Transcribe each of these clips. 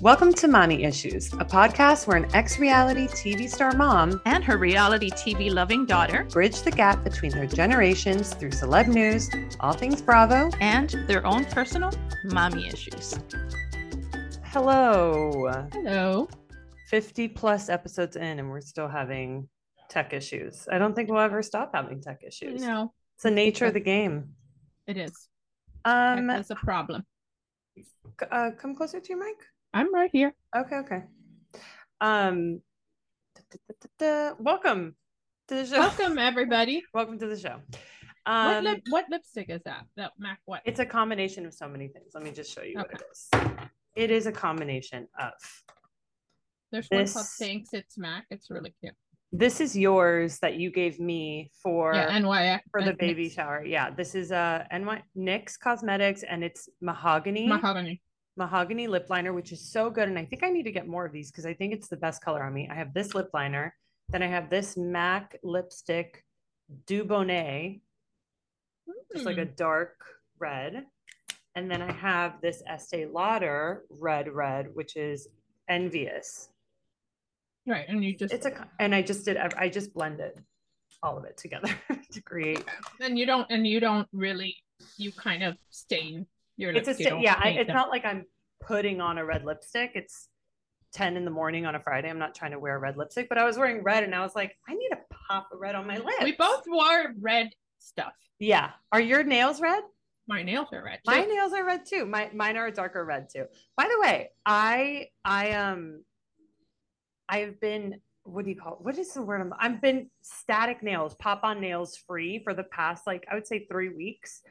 Welcome to Mami Issues, a podcast where an ex reality TV star mom and her reality TV loving daughter bridge the gap between their generations through celeb news, all things Bravo, and their own personal mommy issues. Hello. Hello. 50 plus episodes in, and we're still having tech issues. I don't think we'll ever stop having tech issues. No, It's the nature of the game. it is. Um, That's a problem. uh, come closer to your mic. I'm right here. Okay, okay. Um, da- da- da- welcome to the show. Welcome, everybody. Welcome to the show. what, Um, lip, what lipstick is that? That Mac what? it's a combination of so many things. Let me just show you what it is. It is a combination of There's one called this- Thanks It's Mac. It's really cute. this is yours that you gave me for yeah, NY for the baby it's shower. Yeah, this is uh NY NYX Cosmetics and it's mahogany mahogany. Mahogany lip liner, which is so good. And I think I need to get more of these because I think it's the best color on me. I have this lip liner, then I have this MAC lipstick Dubonnet, just like a Hmm. dark red. And then I have this Estee Lauder red red, which is envious. right, and you just It's a and I just did I just blended all of it together to create. and you don't and you don't really you kind of stain your It's a yeah. I, it's them. not like I'm putting on a red lipstick. It's 10 in the morning on a Friday. I'm not trying to wear red lipstick, but I was wearing red and I was like, I need to pop a red on my lips. We both wore red stuff. Yeah. Are your nails red? My nails are red. My nails are red too. My mine are a darker red too. By the way, I I um I've been what do you call it? What is the word? I'm, I've been static nails, pop on nails free for the past like I would say three weeks,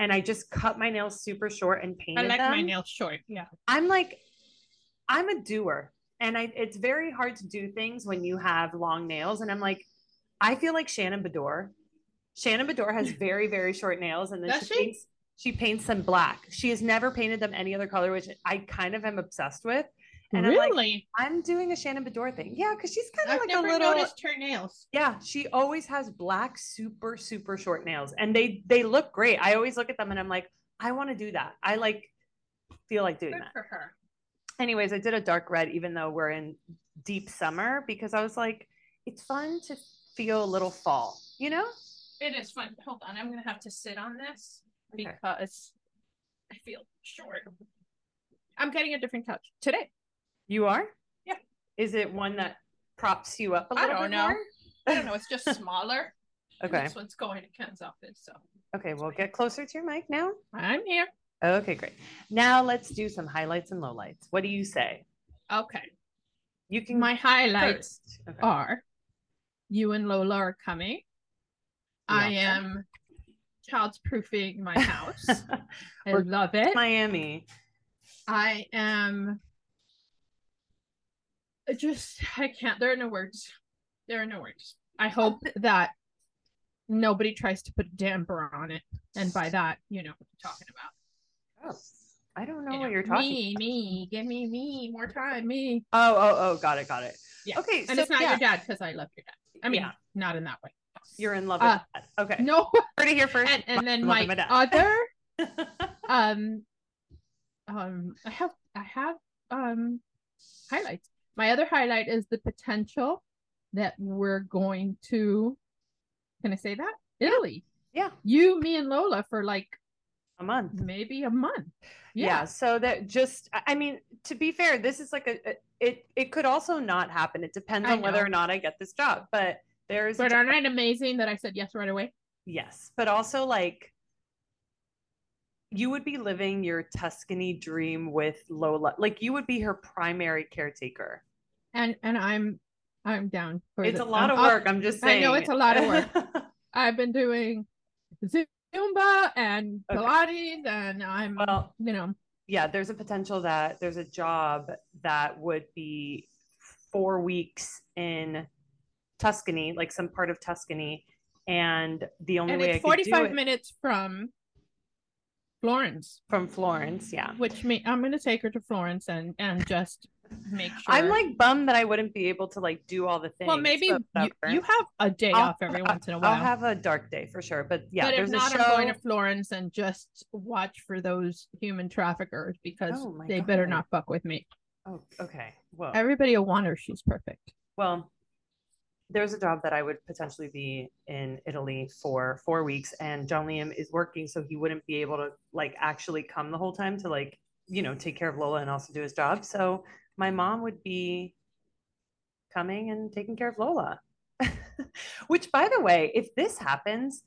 and I just cut my nails super short and painted. Them. I like them. my nails short. Yeah. I'm like, I'm a doer, and I it's very hard to do things when you have long nails, and I'm like, I feel like Shannon Beador. Shannon Beador has very very short nails, and then she, she? paints she paints them black. She has never painted them any other color, which I kind of am obsessed with. And I'm like, really? I'm doing a Shannon Beador thing, yeah, because she's kind of like never a little. noticed her nails. Yeah, she always has black, super, super short nails, and they they look great. I always look at them and I'm like, I want to do that. I like feel like doing Good that. for her. Anyways, I did a dark red, even though we're in deep summer, because I was like, it's fun to feel a little fall, you know? It is fun. Hold on, I'm gonna have to sit on this Okay. because I feel short. I'm getting a different couch today. You are? Yeah. Is it one that props you up a little I don't bit know. more? I don't know. It's just smaller. Okay. This one's going to Ken's office, so Okay, we'll get closer to your mic now. I'm here. Okay, great. Now let's do some highlights and lowlights. What do you say? Okay. You can My highlights. Okay. are you and Lola are coming. I am child's proofing my house. I love it. Miami. I am just I can't there are no words. There are no words. I hope that nobody tries to put a damper on it. And by that, you know what I'm talking about. Oh, I don't know You what know, you're talking. Me, me, give me me, more time, me. Oh, oh, oh, got it, got it. Yeah. Okay, And so it's not yeah, your dad because I love your dad. I mean, Yeah. not in that way. you're in love Uh, with that. Okay, No. heard it here first. and and then my, dad. other um um I have I have um highlights. My other highlight is the potential that we're going to can I say that? Italy. yeah, You, me, and Lola for like a month. maybe a month. Yeah. Yeah. so that just I- mean, to be fair, this is like a, a- it it could also not happen. It depends on whether or not I get this job. But there is But aren't I amazing that I said yes right away? yes, but also like you would be living your Tuscany dream with Lola. Like you would be her primary caretaker. And and I'm I'm down for it. It's the- a lot of work. I'm just saying. I know it's a lot of work. I've been doing Zumba and Okay. Pilates and I'm well, you know yeah, there's a potential that there's a job that would be four weeks in Tuscany, like some part of Tuscany, and the only and way I it's could do 45 it minutes from Florence, from Florence, yeah. which me I'm gonna take her to Florence and and just make sure. I'm like bummed that I wouldn't be able to like do all the things. well, maybe you, you have a day I'll- off every I- once in a while. I'll have a dark day for sure, but yeah, but if there's not, a show. I'm going to Florence and just watch for those human traffickers because Oh they better not fuck with me. Oh, okay. Well, Everybody will want her. She's perfect. well, there's a job that I would potentially be in Italy for four weeks, and John Liam is working, so he wouldn't be able to like actually come the whole time to like you know take care of Lola and also do his job. So my mom would be coming and taking care of Lola. Which, by the way, if this happens,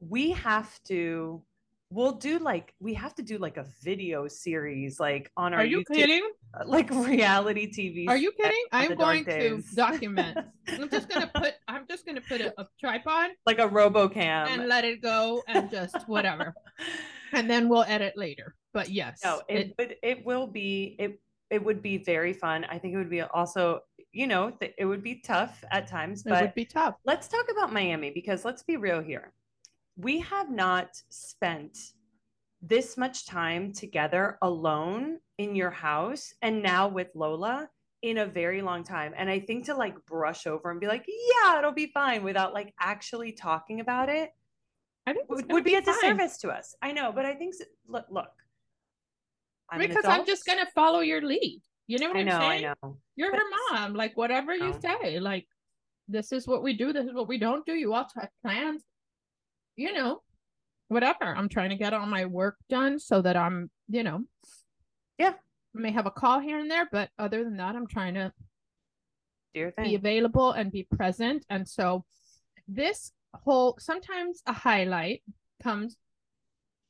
we have to. We'll do like we have to do like a video series like on our Are you YouTube, kidding? Uh, like reality TV. Are you kidding? I'm going to document. I'm just gonna put. I'm just gonna put a, a tripod like a RoboCam. and let it go and just whatever, and then we'll edit later. But yes, no, it, it- would it will be it it would be very fun. I think it would be also you know th- it would be tough at times, it would be tough. let's talk about Miami because let's be real here. We have not spent this much time together alone in your house and now with Lola in a very long time. And I think to like brush over and be like, yeah, it'll be fine without like actually talking about it I think would, would be a disservice to us. I know, but I think look, look I'm because I'm just gonna follow your lead. You know what I I'm know, I saying? know. You're But her mom. Like whatever you say, like this is what we do. This is what we don't do. You also have plans. You know, whatever. I'm trying to get all my work done so that I'm, you know, Yeah. I may have a call here and there, but other than that, I'm trying to be thing. available and be present. And so this whole sometimes a highlight comes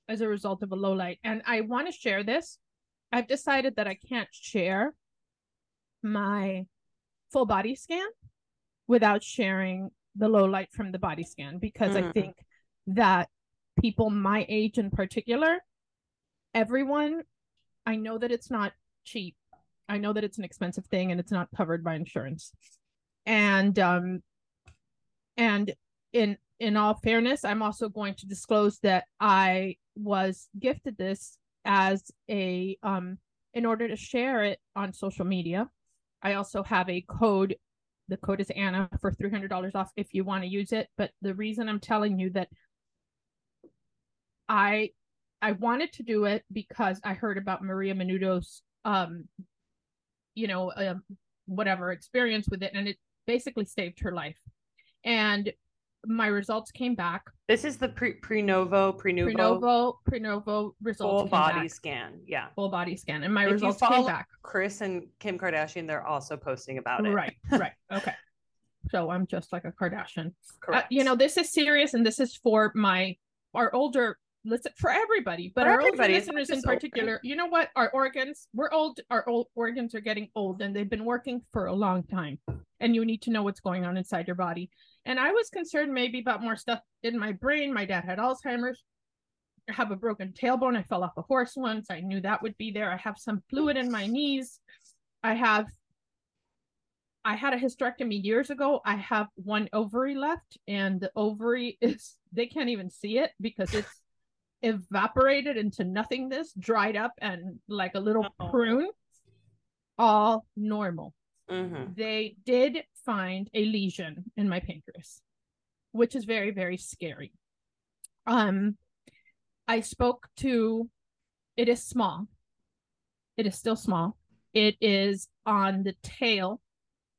as a result of a low light. And I want to share this. I've decided that I can't share my full body scan without sharing the low light from the body scan because I Mhm. think that people my age in particular, everyone, I know that it's not cheap. I know that it's an expensive thing and it's not covered by insurance. And um and in in all fairness, I'm also going to disclose that I was gifted this as a um in order to share it on social media. I also have a code. The code is Ana for $300 off if you want to use it. But the reason I'm telling you that I I wanted to do it because I heard about Maria Menounos' um you know um, whatever experience with it and it basically saved her life. And my results came back. This is the pre Prenovo Prenuvo Prenovo Prenuvo results full body back. scan. Yeah. full body scan and my If results came back. Kris and Kim Kardashian, they're also posting about it. Right, right. Okay. So I'm just like a Kardashian. Uh, Correct. you know, this is serious and this is for my our older listen for everybody, but For our everybody, listeners in particular, you know what? Our organs, we're old, our old organs are getting old and they've been working for a long time. And you need to know what's going on inside your body. And I was concerned maybe about more stuff in my brain. My dad had Alzheimer's. I have a broken tailbone. I fell off a horse once. I knew that would be there. I have some fluid in my knees. I have I had a hysterectomy years ago. I have one ovary left, and the ovary is they can't even see it because it's evaporated into nothingness, dried up, and like a little Oh. prune. All normal. Mhm. They did find a lesion in my pancreas, which is very, very scary. Um, I spoke to it is small. It is still small. It is on the tail,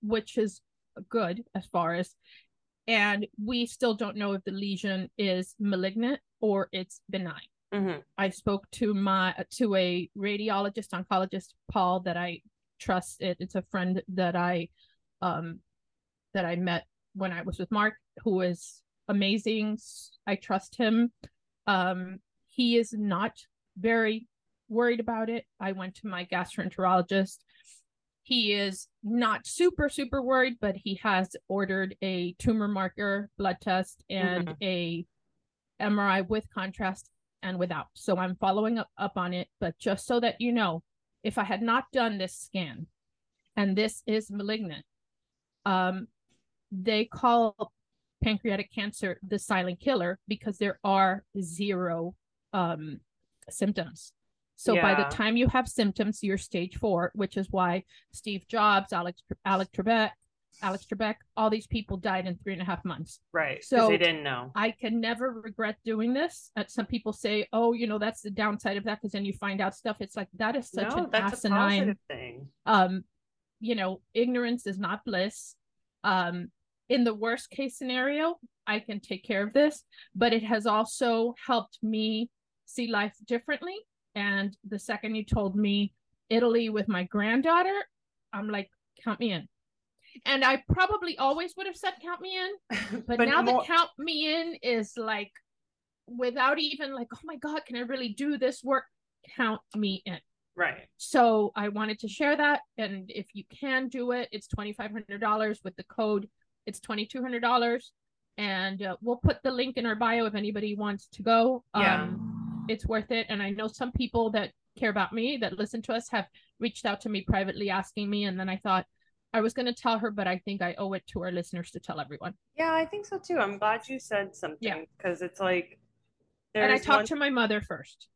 which is good as far as and we still don't know if the lesion is malignant or it's benign. Mhm. I spoke to my to a radiologist oncologist Paul that I trust. It it's a friend that I um that I met when I was with Mark who is amazing. I trust him. Um he is not very worried about it. I went to my gastroenterologist he is not super super worried but he has ordered a tumor marker blood test and a MRI with contrast and without. So I'm following up, up on it. But just so that you know, if I had not done this scan and this is malignant, um, they call pancreatic cancer the silent killer because there are zero um, symptoms. So by the time you have symptoms, you're stage four, which is why Steve Jobs, Alex Alec Trebek, Alex Trebek, all these people died in three and a half months. Right. So they didn't know. I can never regret doing this. Uh, some people say, "Oh, you know, that's the downside of that," because then you find out stuff. It's like that is such no, an that's asinine thing. um you know ignorance is not bliss um in the worst case scenario i can take care of this but it has also helped me see life differently and the second you told me italy with my granddaughter i'm like count me in and i probably always would have said count me in but, now more- the count me in is like without even like oh my god can i really do this work count me in right. so I wanted to share that. And if you can do it, it's $2,500 with the code. It's $2,200. And uh, we'll put the link in our bio if anybody wants to go. Yeah. Um, it's worth it. And I know some people that care about me, that listen to us, have reached out to me privately asking me. And then I thought I was going to tell her, but I think I owe it to our listeners to tell everyone. Yeah, I think so too. I'm glad you said something because it's like. and I talked one- to my mother first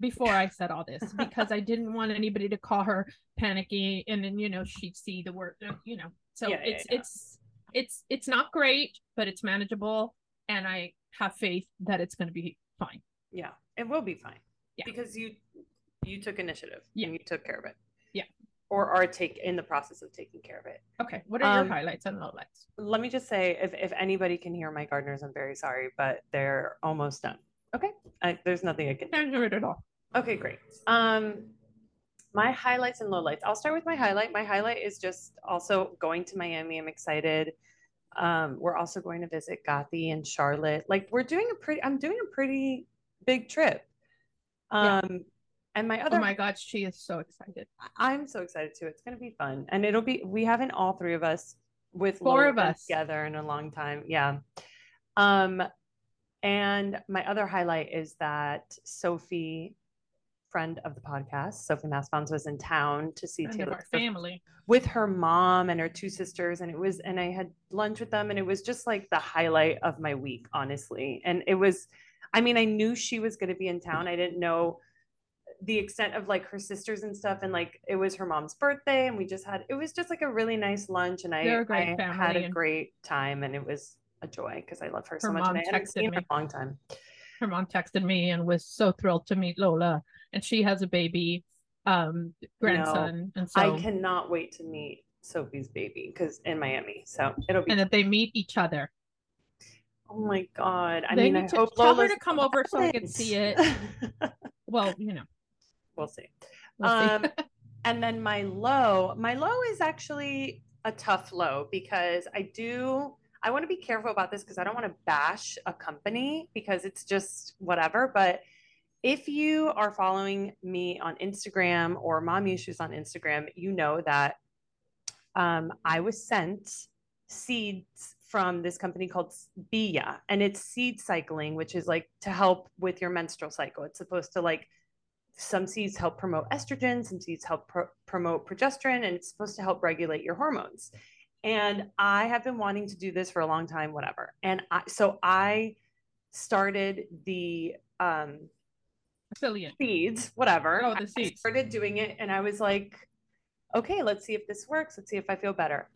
before I said all this because I didn't want anybody to call her panicky and then you know she'd see the word uh, you know so Yeah, yeah, it's yeah. it's it's it's not great but it's manageable and I have faith that it's going to be fine. Yeah, it will be fine. Yeah. Because you you took initiative Yeah. and you took care of it. Yeah. Or are take in the process of taking care of it. Okay, what are Um, your highlights and lowlights? Let me just say, if if anybody can hear my gardeners, I'm very sorry, but they're almost done. Okay, I, there's nothing I can. do. It at all. Okay, great. Um, my highlights and lowlights. I'll start with my highlight. My highlight is just also going to Miami. I'm excited. Um, we're also going to visit Gotti and Charlotte. Like we're doing a pretty. I'm doing a pretty big trip. Yeah. Um, and my other Oh my god, she is so excited. I'm so excited too. It's going to be fun. And it'll be, we haven't all three of us with Four of us. together in a long time. Yeah. Um, and my other highlight is that Sophie, friend of the podcast, Sophie Maspons was in town to see Taylor family. with her mom and her two sisters. And it was, and I had lunch with them and it was just like the highlight of my week, honestly. And it was, I mean, I knew she was going to be in town. I didn't know the extent of like her sisters and stuff. And like it was her mom's birthday, and we just had it was just like a really nice lunch, and I, They're I had a great time, and it was a joy because I love her so much, and I hadn't texted seen her me. in a long time. Her mom texted me and was so thrilled to meet Lola, and she has a baby um grandson, and so I cannot wait to meet Sophie's baby because in Miami, so it'll be. and that they meet each other. Oh my god! I They mean, I to- hope tell her to come over so I can see it. Well, you know, we'll see. we'll see. um, and then my low, my low is actually a tough low because I do, I want to be careful about this because I don't want to bash a company because it's just whatever. But if you are following me on Instagram or Mami Issues on Instagram, you know that um, I was sent seeds from this company called Bia, and it's seed cycling, which is like to help with your menstrual cycle. It's supposed to like some seeds help promote estrogen, some seeds help pro- promote progesterone, and it's supposed to help regulate your hormones. And I have been wanting to do this for a long time, whatever. And I, so I started the um, affiliate. seeds, whatever. Oh, the I seeds. started doing it, and I was like, okay, let's see if this works. Let's see if I feel better.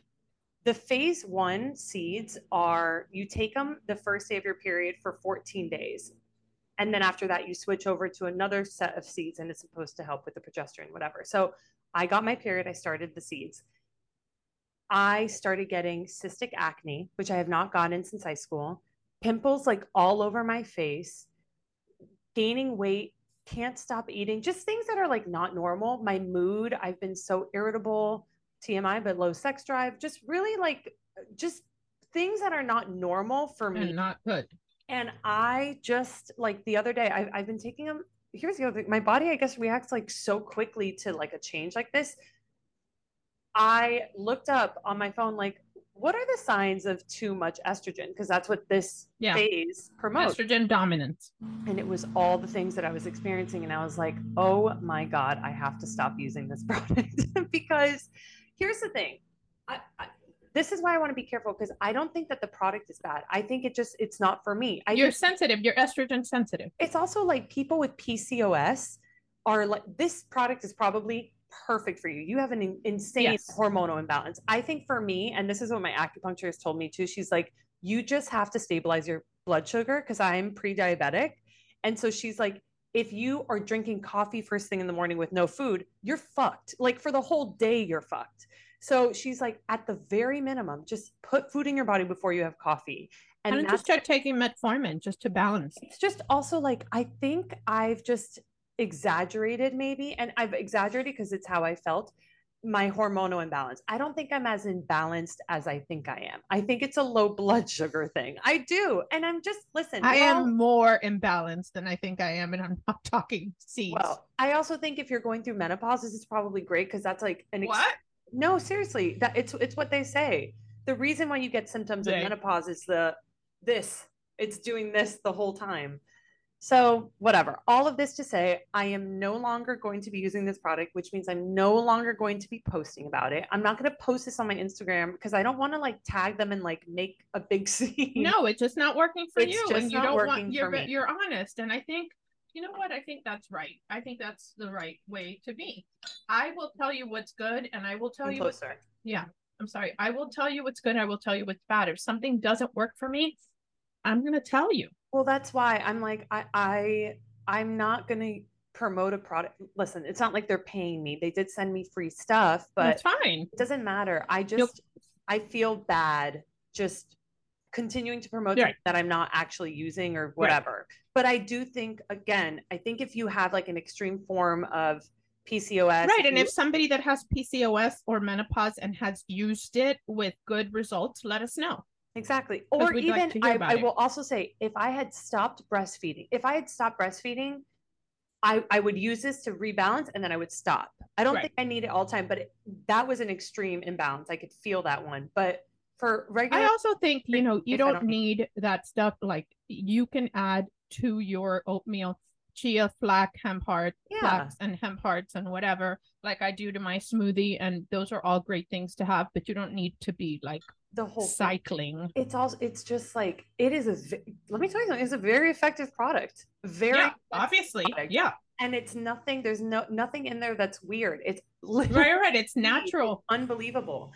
The phase one seeds are you take them the first day of your period for 14 days. And then after that, you switch over to another set of seeds, and it's supposed to help with the progesterone, whatever. So I got my period, I started the seeds. I started getting cystic acne, which I have not gotten since high school, pimples like all over my face, gaining weight, can't stop eating, just things that are like not normal. My mood, I've been so irritable, TMI, but low sex drive, just really like just things that are not normal for me. and not good. And I just like the other day, I, I've been taking them. Here's the other thing. My body, I guess, reacts like so quickly to like a change like this. I looked up on my phone, like, what are the signs of too much estrogen? Because that's what this Yeah. phase promotes. Estrogen dominance. And it was all the things that I was experiencing. And I was like, oh my God, I have to stop using this product. because here's the thing I, I, this is why I want to be careful because I don't think that the product is bad. I think it just, it's not for me. I You're sensitive. You're estrogen sensitive. it's also like people with PCOS are like, this product is probably perfect for you. You have an in- insane Yes. hormonal imbalance. I think for me, and this is what my acupuncturist told me too. She's like, you just have to stabilize your blood sugar because I'm pre-diabetic, and so she's like, if you are drinking coffee first thing in the morning with no food, you're fucked. Like for the whole day, you're fucked. So she's like, at the very minimum, just put food in your body before you have coffee. And And I that's just start taking metformin just to balance. it's just also like I think I've just exaggerated maybe, and I've exaggerated because it's how I felt my hormonal imbalance. I don't think I'm as imbalanced as I think I am. I think it's a low blood sugar thing. I do. And I'm just listen. I we all- am more imbalanced than I think I am, and I'm not talking seeds. well, I also think if you're going through menopause, this is probably great because that's like an ex- what? No, seriously, that it's it's what they say. The reason why you get symptoms of menopause is the this. It's doing this the whole time. So, whatever. All of this to say, I am no longer going to be using this product, which means I'm no longer going to be posting about it. I'm not going to post this on my Instagram because I don't want to like tag them and like make a big scene. No, it's just not working for It's you, just and you not don't working want. You're for me. you're honest, and I think you know what? I think that's right. I think that's the right way to be. I will tell you what's good, and I will tell Come you. What's, closer. I'm sorry. I will tell you what's good. I will tell you what's bad. If something doesn't work for me, I'm gonna tell you. Well, that's why I'm like, I, I, I'm not to promote a product. Listen, it's not like they're paying me. They did send me free stuff, but it's fine. it doesn't matter. I just, I feel bad just continuing to promote Right. that I'm not actually using or whatever. But I do think, again, I think if you have like an extreme form of PCOS, Right, and if somebody that has PCOS or menopause and has used it with good results, let us know. Exactly. Or we'd even like I, I will also say if I had stopped breastfeeding, if I had stopped breastfeeding, I, I would use this to rebalance and then I would stop. I don't Right. think I need it all the time, but it, that was an extreme imbalance. I could feel that one. But for regular, I also think, you know, you don't don't- need that stuff. Like you can add to your oatmeal chia, flax, hemp hearts, yeah, flax, and hemp hearts and whatever, like I do to my smoothie. And those are all great things to have, but you don't need to be like the whole thing. cycling. It's also it's just like it is a. Let me tell you something. It's a very effective product. Very yeah, obviously. product. Yeah. and it's nothing. There's no nothing in there that's weird. It's Right, right. It's natural. unbelievable.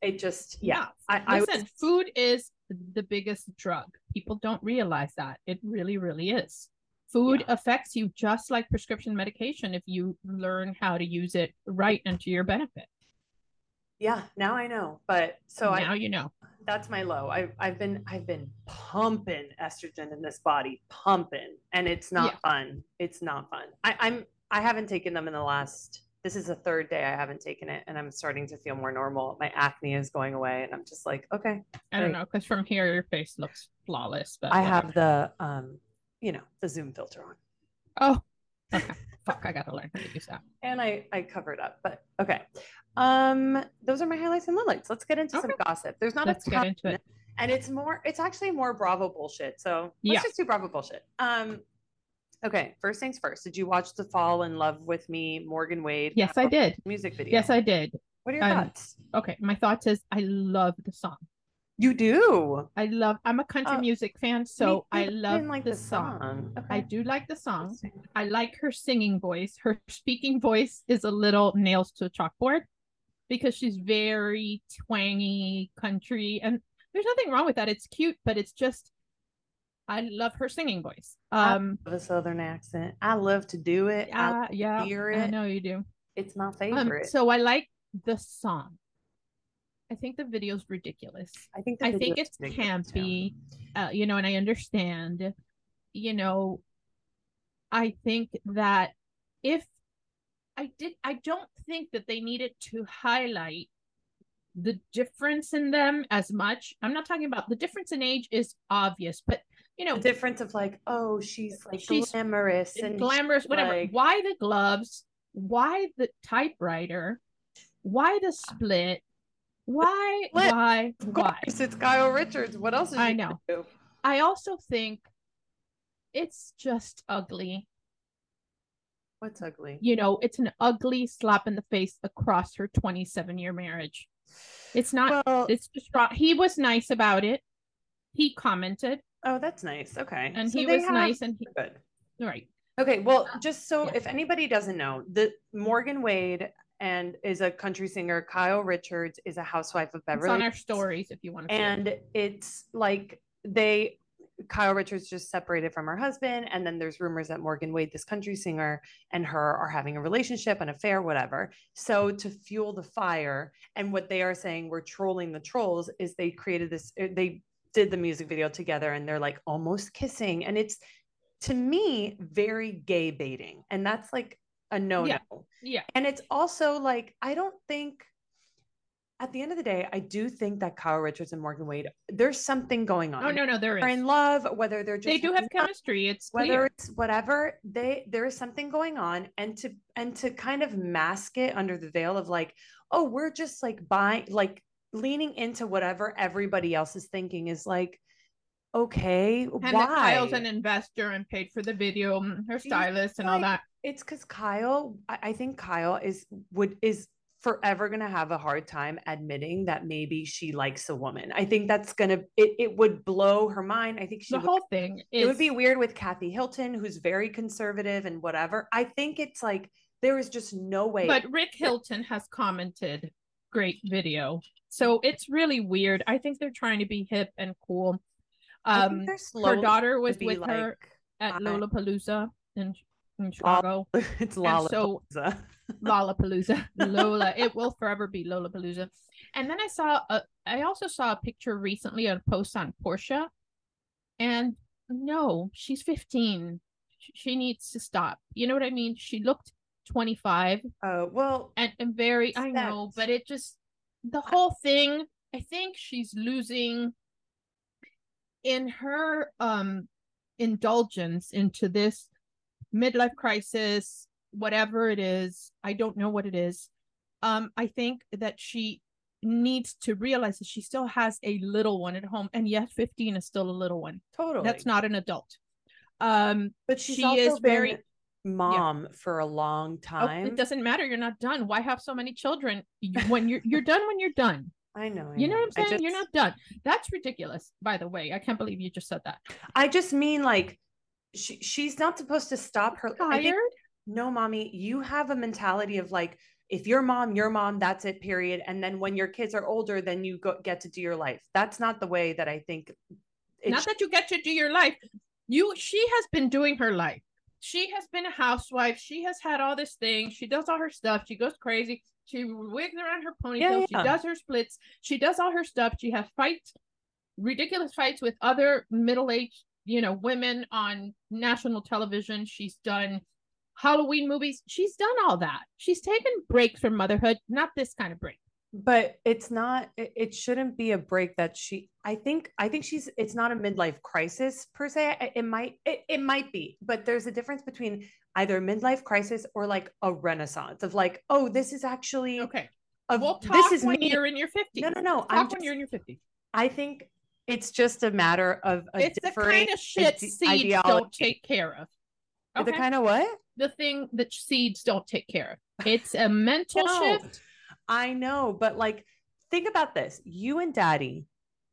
It just yeah. Yeah. I, I Listen, was, food is the biggest drug. People don't realize that. It really, really is. Food affects you just like prescription medication if you learn how to use it right and to your benefit. Yeah. Now I know, but so I now you know. that's my low. I I've been I've been pumping estrogen in this body, pumping, and it's not Yeah. fun. It's not fun. I, I'm I haven't taken them in the last. This is the third day I haven't taken it, and I'm starting to feel more normal. My acne is going away, and I'm just like, okay. I don't know because from here your face looks flawless. But I whatever. have the um, you know, the Zoom filter on, Oh, okay. Fuck, I gotta learn how to use that. and I I covered up. But okay, um, those are my highlights and lowlights. Let's get into some gossip. There's not Let's a get into it. and it's more it's actually more bravo bullshit so let's Yeah. just do bravo bullshit um okay first things first did you watch the fall in love with me morgan wade Yes, I did. music video Yes, I did. what are your um, thoughts Okay, my thoughts is I love the song. You do I love. I'm a country Oh, music fan, so I love like the, song. okay I do like the song. I like her singing voice. Her speaking voice is a little nails to a chalkboard because she's very twangy country and there's nothing wrong with that. It's cute, but it's just I love her singing voice. I Um love a southern accent i love to do it I yeah, hear I know you do. it's my Um favorite so I like the song. I think the video's ridiculous. i think I think it's campy, uh, you know, and I understand, you know, I think that if I did, I don't think that they needed to highlight the difference in them as much. I'm not talking about the difference in age is obvious, but you know, the difference of like oh she's like She's glamorous and glamorous, whatever. like- Why the gloves? Why the typewriter? Why the split? Why? Split. Why? of Why? course it's kyle richards what else is I know. do? I also think it's just ugly. what's ugly You know, it's an ugly slap in the face across her 27 year marriage. It's not, well it's just. He was nice about it. He commented Oh, that's nice. Okay. and So he was have- nice and he, Good. right. Okay. Well, uh, just so Yeah. if anybody doesn't know, the Morgan Wade and is a country singer. Kyle Richards is a housewife of Beverly. It's on our stories if you want to. and it's like they Kyle Richards just separated from her husband, and then there's rumors that Morgan Wade, this country singer, and her are having a relationship, an affair, whatever. So to fuel the fire, and what they are saying, we're trolling the trolls, is they created this. uh, They did the music video together, and they're like almost kissing, and it's to me very gay baiting, and that's like a no no. Yeah. yeah. And it's also like, I don't think at the end of the day, I do think that Kyle Richards and Morgan Wade, there's something going oh, on. Oh no, no, there They're is. in love, whether they're just They do have up, chemistry. It's whether clear. it's whatever, they there is something going on. And to and to kind of mask it under the veil of like, oh, we're just like buying like leaning into whatever everybody else is thinking is like, okay, And why? Kyle's an investor and paid for the video, her stylist and all that. it's because Kyle, I, I think Kyle is would is forever gonna have a hard time admitting that maybe she likes a woman. I think that's gonna it, it would blow her mind. I think she The would, whole thing is it would be weird with Kathy Hilton, who's very conservative and whatever. I think it's like there is just no way. But Rick Hilton has commented, great video. So it's really weird. I think they're trying to be hip and cool. Um, her daughter was with her at I- Lollapalooza in, in Chicago. it's And so Lollapalooza. Lollapalooza, Lola. It will forever be Lollapalooza. And then I saw a, I also saw a picture recently, a post on Portia, and no, she's 15. She needs to stop. You know what I mean? She looked 25 Oh well, and, and very, I know, but it just the whole thing. I think she's losing in her um indulgence into this midlife crisis whatever it is i don't know what it is um i think that she needs to realize that she still has a little one at home and yes 15 is still a little one. Totally. that's not an adult. Um But she is very- mom for a long oh, time. it doesn't matter you're not done. Why have so many children? When you're you're done when you're done I know. I you know what i'm saying? You're not done. That's ridiculous by the way. I can't believe you just said that. I just mean like she, she's not supposed to stop her. Tired think, no, mommy, you have a mentality of like, if you're mom, you're mom, that's it, period. And then when your kids are older, then you go get to do your life. That's not the way that I think it not that you get to do your life. You she has been doing her life. She has been a housewife. She has had all this thing. She does all her stuff. She goes crazy she wigs around her ponytail yeah. she does her splits. She does all her stuff. She has fights ridiculous fights with other middle-aged you know women on national television. She's done halloween movies. She's done all that. She's taken breaks from motherhood not this kind of break. But it's not it, it shouldn't be a break that she i think i think she's it's not a midlife crisis per se. It might it, it might be but there's a difference between either a midlife crisis or like a renaissance of like oh this is actually okay of, we'll talk this is when me you're in your 50s no no no talk i'm when just, you're in your 50s i think it's just a matter of a it's the kind of shit seeds don't take care of. the kind of what the thing that seeds don't take care of. It's a mental No. shift. I know, but like, think about this. You and daddy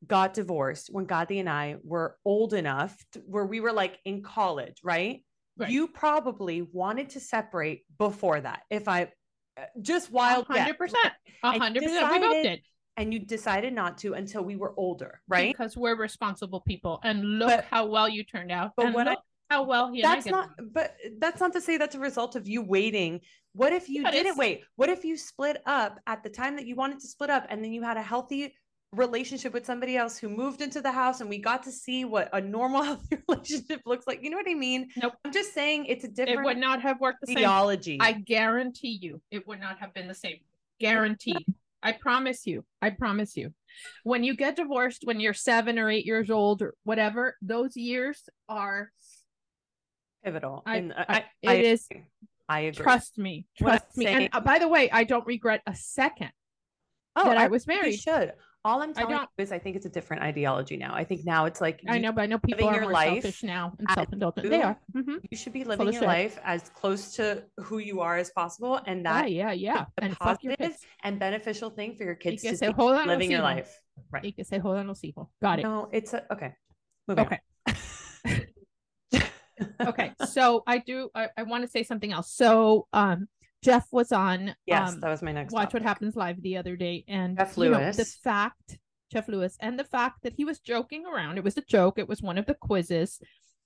got divorced when Gotti and I were old enough to, where we were like in college, right? Right. You probably wanted to separate before that. If I uh, just wild guess, hundred percent. A hundred percent. We both did and you decided not to until we were older, right? because we're responsible people. And look But- how well you turned out. but what I- how well he that's not along. but that's not to say that's a result of you waiting what if you didn't wait what if you split up at the time that you wanted to split up and then you had a healthy relationship with somebody else who moved into the house and we got to see what a normal healthy relationship looks like you know what i mean Nope. i'm just saying it's a It different would not have worked the same. theology I guarantee you, it would not have been the same. Guaranteed. I promise you. I promise you. When you get divorced when you're seven or eight years old or whatever, those years are pivotal I- and I- I, it I, is- agree. I agree trust me. Trust me. And uh, by the way, I don't regret a second oh that I, I was married. should all i'm telling you is i think it's a different ideology now i think now it's like I know, but I know people living are your more life selfish now and self-indulgent. They you- are. Mhm. you should be living your life as close to who you are as possible and Yeah, that yeah, yeah. a And positive and beneficial thing for your kids que to see jodan los living your life. Right. You Y que se jodan los hijos. Got it. No, it's a, okay. Moving Okay. okay so i do i, I want to say something else so um Jeff was on. Yes, um, that was my next. Watch topic. What Happens Live the other day, and Jeff you know, Lewis. the fact Jeff Lewis and the fact that he was joking around. It was a joke. It was one of the quizzes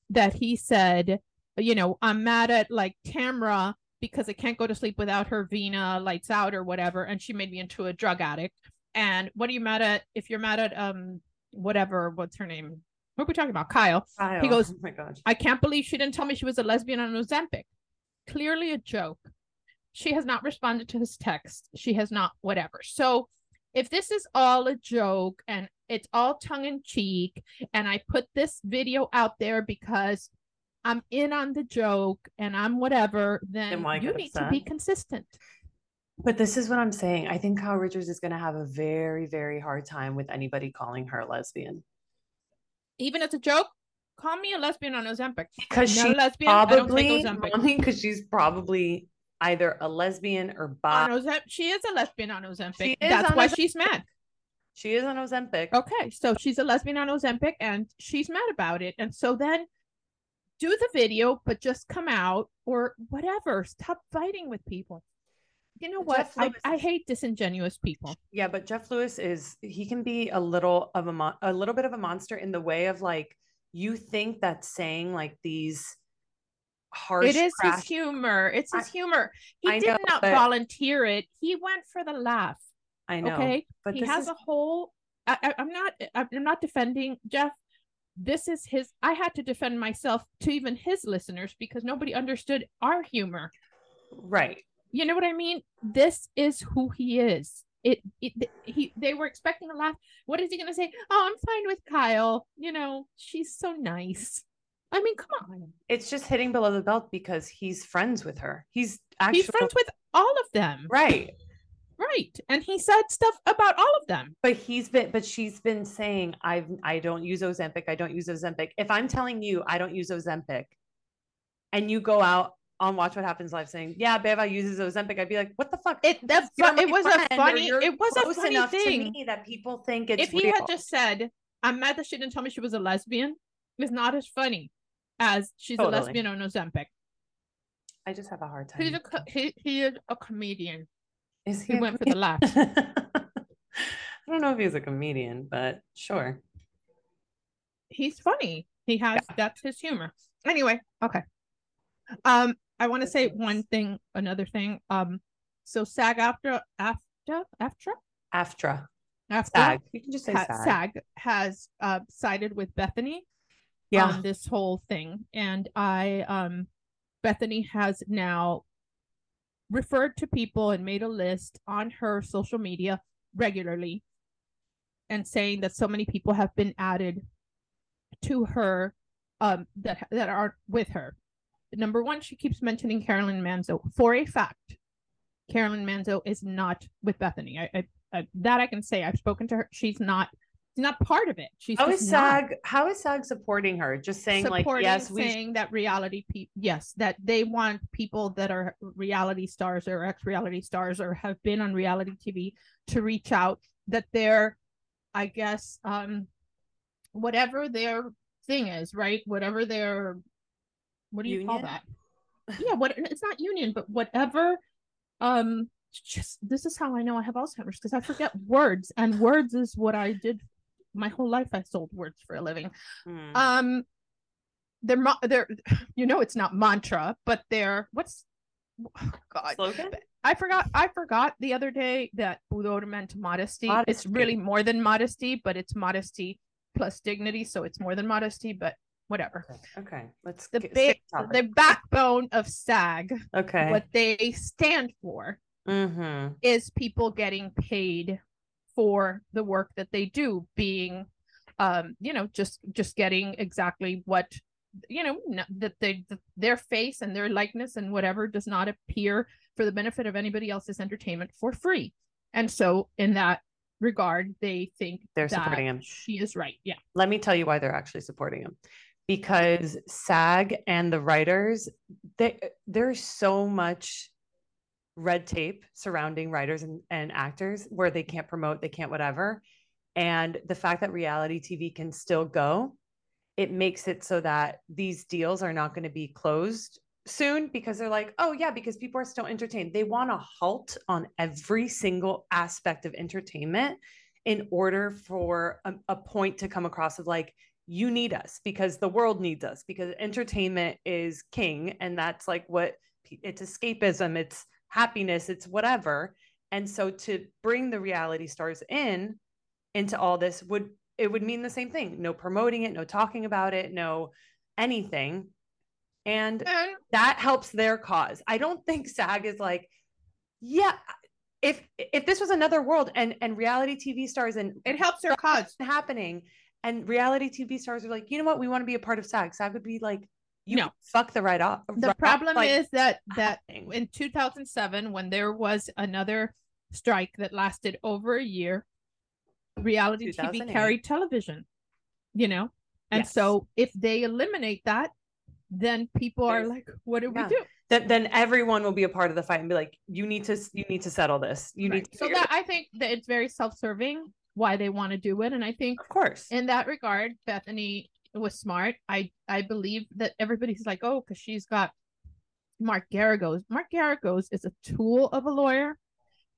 that he said, you know, I'm mad at like Tamra because I can't go to sleep without her Vena lights out or whatever, and she made me into a drug addict. And what are you mad at? If you're mad at um whatever, what's her name? What are we talking about? Kyle. Kyle, He goes, Oh my gosh. I can't believe she didn't tell me she was a lesbian on Ozempic. Clearly a joke. She has not responded to his text. She has not, whatever. So if this is all a joke and it's all tongue in cheek, and I put this video out there because I'm in on the joke and I'm whatever, then why you get need to be consistent. But this is what I'm saying. I think Kyle Richards is going to have a very, very hard time with anybody calling her lesbian Even as a joke, call me a lesbian on Ozempic. because Not she's lesbian. Probably Ozempic. because she's probably either a lesbian or bi. On Ozempic, she is a lesbian on Ozempic. That's on why Ozempic. she's mad. She is on Ozempic. Okay, so she's a lesbian on Ozempic and she's mad about it. And so then do the video, but just come out or whatever. Stop fighting with people. You know what? I, I hate disingenuous people. Yeah, but Jeff Lewis is he can be a little of a mon- a little bit of a monster in the way of like you think that saying like these harsh It is his humor. It's his I- humor. He I did know, not but- volunteer it. He went for the laugh. I know. Okay. but he has is- a whole I, i'm not i'm not defending jeff this is his i had to defend myself to even his listeners because nobody understood our humor right. you know what i mean this is who he is it, it he they were expecting a laugh what is he going to say oh i'm fine with kyle you know she's so nice i mean come on It's just hitting below the belt because he's friends with her. He's actually he's friends with all of them right. right and he said stuff about all of them But he's been, but she's been saying, I've, I don't use Ozempic. I don't use Ozempic. If I'm telling you I don't use Ozempic, and you go out on Watch What Happens Live saying, "Yeah, Beba uses Ozempic," I'd be like, "What the fuck?" it that fu- it was a funny it was a funny enough thing to me that people think it's if he real. had just said, "I'm mad that she didn't tell me she was a lesbian," it's not as funny as she's Totally. a lesbian on Ozempic. I just have a hard time. He's a co- he, he is a comedian. Is He a went for the laugh. I don't know if he's a comedian, but sure. He's funny. He has that's his humor. Anyway, okay. Um, I want to say one thing, another thing. Um, so SAG after after after AFTRA, after SAG. You can just say ha- SAG. SAG has uh sided with Bethenny Yeah. on this whole thing. And i um bethenny has now referred to people and made a list on her social media regularly and saying that so many people have been added to her um that that are with her. Number one she keeps mentioning carolyn manzo. For a fact carolyn manzo is not with bethenny. I, I, I that i can say. I've spoken to her. She's not not part of it she's How is not SAG? How is SAG supporting her? Just saying like, supporting yes, we. saying that reality people yes that they want people that are reality stars or ex-reality stars or have been on reality tv to reach out that they're i guess um whatever their thing is right whatever their what do you call that yeah what it's not union but whatever um just this is how i know i have alzheimer's because i forget words and words is what i did my whole life i sold words for a living Hmm. um they're they're you know it's not mantra but they're what's oh, god slogan. i forgot i forgot the other day that pudor meant modesty. it's really more than modesty but it's modesty plus dignity so it's more than modesty but whatever Okay, let's the ba- the backbone of sag Okay. what they stand for Mm-hmm. is people getting paid for the work that they do being um you know just just getting exactly what you know that they th- their face and their likeness and whatever does not appear for the benefit of anybody else's entertainment for free and so in that regard they think They're that supporting him. she is right yeah Let me tell you why they're actually supporting him. Because SAG and the writers, they there's so much red tape surrounding writers and, and actors where they can't promote, they can't whatever. And the fact that reality TV can still go, it makes it so that these deals are not going to be closed soon because they're like, oh yeah, because people are still entertained. They want a halt on every single aspect of entertainment in order for a, a point to come across of like, you need us because the world needs us because entertainment is king and that's like what it's escapism, it's happiness, it's whatever. And so to bring the reality stars in into all this would it would mean the same thing. No promoting it, no talking about it, no anything. And that helps their cause. I don't think SAG is like, yeah, if if this was another world and and reality TV stars and it helps their cause happening and reality TV stars are like, you know what, we want to be a part of SAG. SAG would be like, you no. fuck the right off. The right problem off, like, is that ah, that in 2007, when there was another strike that lasted over a year, reality TV carried television. You know, and yes. so if they eliminate that, then people There's, are like, "What do yeah. we do?" Then, then everyone will be a part of the fight and be like, "You need to, you need to settle this. You right. need." so that I think that it's very self-serving why they want to do it, and I think, of course, in that regard, Bethenny was smart. I I believe that everybody's like, oh, because she's got Mark Geragos. Mark Geragos is a tool of a lawyer.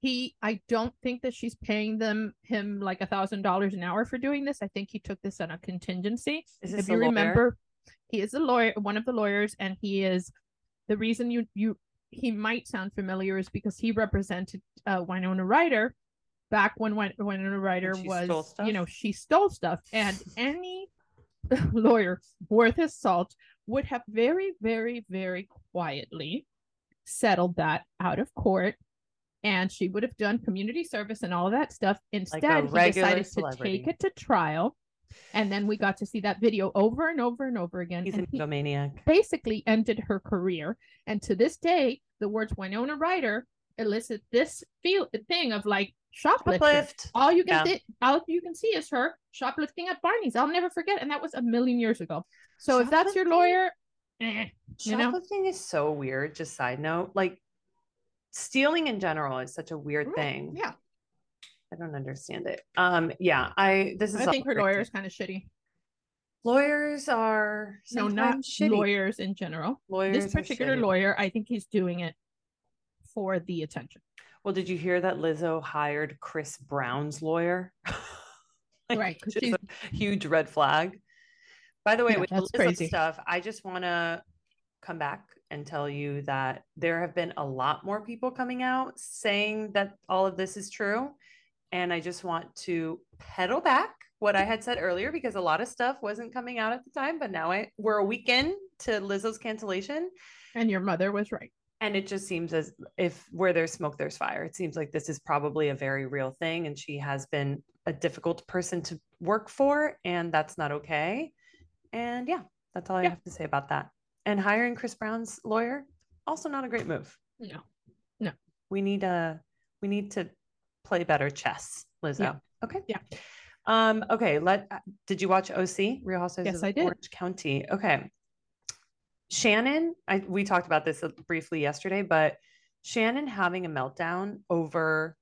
He, I don't think that she's paying them him like a thousand dollars an hour for doing this. I think he took this on a contingency. if you remember, he is a lawyer, one of the lawyers, and he is the reason you you he might sound familiar is because he represented uh, Winona Ryder back when when Winona Ryder was, you know, she stole stuff, and any lawyer worth his salt would have very, very, very quietly settled that out of court. And she would have done community service and all of that stuff. Instead, like he decided celebrity. to take it to trial. And then we got to see that video over and over and over again. He's an egomaniac. Basically ended her career. And to this day, the words Winona Ryder elicit this feel thing of like shoplifting. Shoplift. All you can yeah. th- all you can see is her shoplifting at Barney's. I'll never forget, and that was a million years ago. So if that's your lawyer, eh, you shoplifting know? is so weird. Just side note, like stealing in general is such a weird mm, thing. Yeah, I don't understand it. Um, yeah, I this is. I think her lawyer is kind of shitty. Lawyers are no, not shitty. lawyers in general. Lawyers. This particular lawyer, I think he's doing it for the attention. Well, did you hear that Lizzo hired Chris Brown's lawyer? like, right. Which a huge red flag. By the way, yeah, with the Lizzo crazy. stuff, I just want to come back and tell you that there have been a lot more people coming out saying that all of this is true. And I just want to pedal back what I had said earlier because a lot of stuff wasn't coming out at the time, but now I we're a weekend to Lizzo's cancellation. And your mother was right and it just seems as if where there's smoke there's fire. It seems like this is probably a very real thing and she has been a difficult person to work for and that's not okay. And yeah that's all i have to say about that. And hiring chris brown's lawyer also not a great move. No. No. We need a we need to play better chess lizzo. Yeah. okay. Yeah. Um okay let did you watch oc real housewives yes, of I did. orange county? Okay Shannon, I, we talked about this uh, briefly yesterday, but Shannon having a meltdown over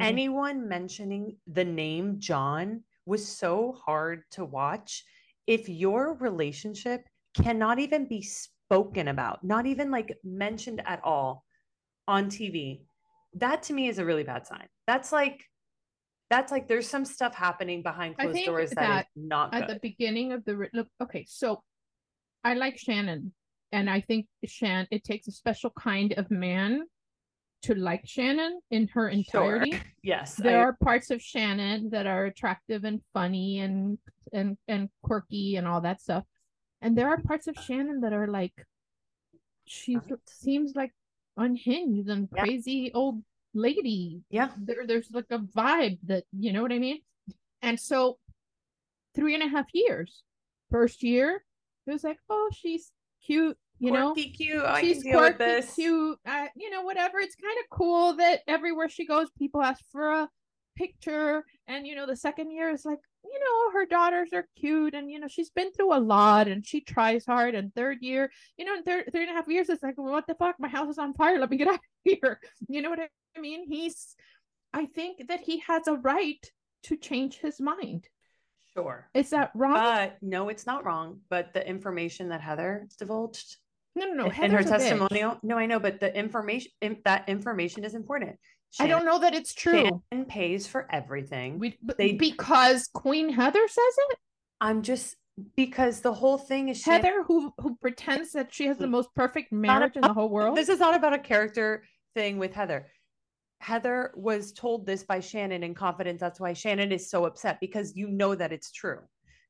anyone mentioning the name John was so hard to watch. If your relationship cannot even be spoken about, not even like mentioned at all on TV, that to me is a really bad sign. That's like, that's like there's some stuff happening behind closed doors that, that is not at the beginning of the look. Okay, so I like Shannon, and I think Shan it takes a special kind of man to like Shannon in her entirety. Sure. Yes, there I... are parts of Shannon that are attractive and funny and and and quirky and all that stuff, and there are parts of Shannon that are like she uh-huh. seems like unhinged and yeah. crazy old lady. Yeah, there, there's like a vibe that you know what I mean, and so three and a half years. First year, it was like, oh, she's cute, you quirky, know, cute. I she's quirky, with this. cute. Uh, you know, whatever. It's kind of cool that everywhere she goes, people ask for a picture. And you know, the second year is like, you know, her daughters are cute, and you know, she's been through a lot, and she tries hard. And third year, you know, in third three and a half years, it's like, what the fuck? My house is on fire. Let me get out of here. You know what I mean? He's. I think that he has a right to change his mind. Sure. Is that wrong? But no, it's not wrong. But the information that Heather divulged No, no, no. in- her testimonial. No, I know, but the information in, that information is important. I don't know that it's true. Shannon pays for everything. We, but They- because Queen Heather says it. I'm just because the whole thing is Shan- Heather, who who pretends that she has the most perfect marriage in the whole world. This is not about a character thing with Heather. Heather was told this by Shannon in confidence. That's why Shannon is so upset because you know that it's true.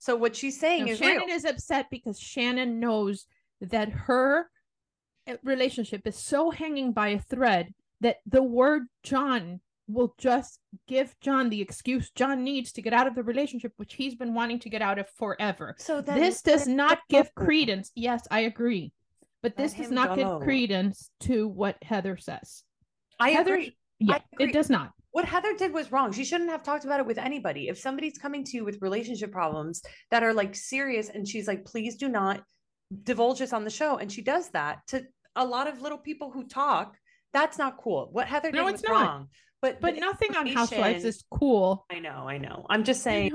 So what she's saying No, is Shannon real. is upset because Shannon knows that her uh, relationship is so hanging by a thread that the word John will just give John the excuse John needs to get out of the relationship, which he's been wanting to get out of forever. so this does not give credence. Yes, I agree. But this does not give credence to what Heather says. I Heather, agree. Yeah, it does not. What Heather did was wrong. She shouldn't have talked about it with anybody. If somebody's coming to you with relationship problems that are like serious and she's like, please do not divulge this on the show. And she does that to a lot of little people who talk. That's not cool. What Heather did No, was it's not. wrong. But But nothing on Housewives is cool. I know, I know. I'm just saying,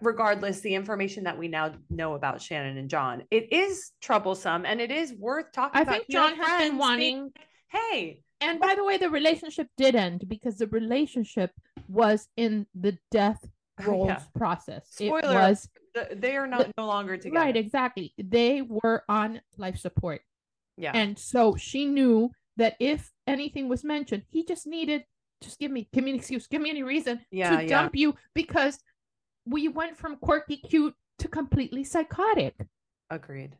regardless, the information that we now know about Shannon and John, it is troublesome and it is worth talking I about. think John has been wanting hey, And by the way, the relationship did end because the relationship was in the death oh, roles yeah, process. It was they are not no longer together. right, exactly. They were on life support. Yeah. And so she knew that if anything was mentioned, he just needed just give me give me an excuse, give me any reason Yeah, to yeah. dump you because we went from quirky cute to completely psychotic. Agreed.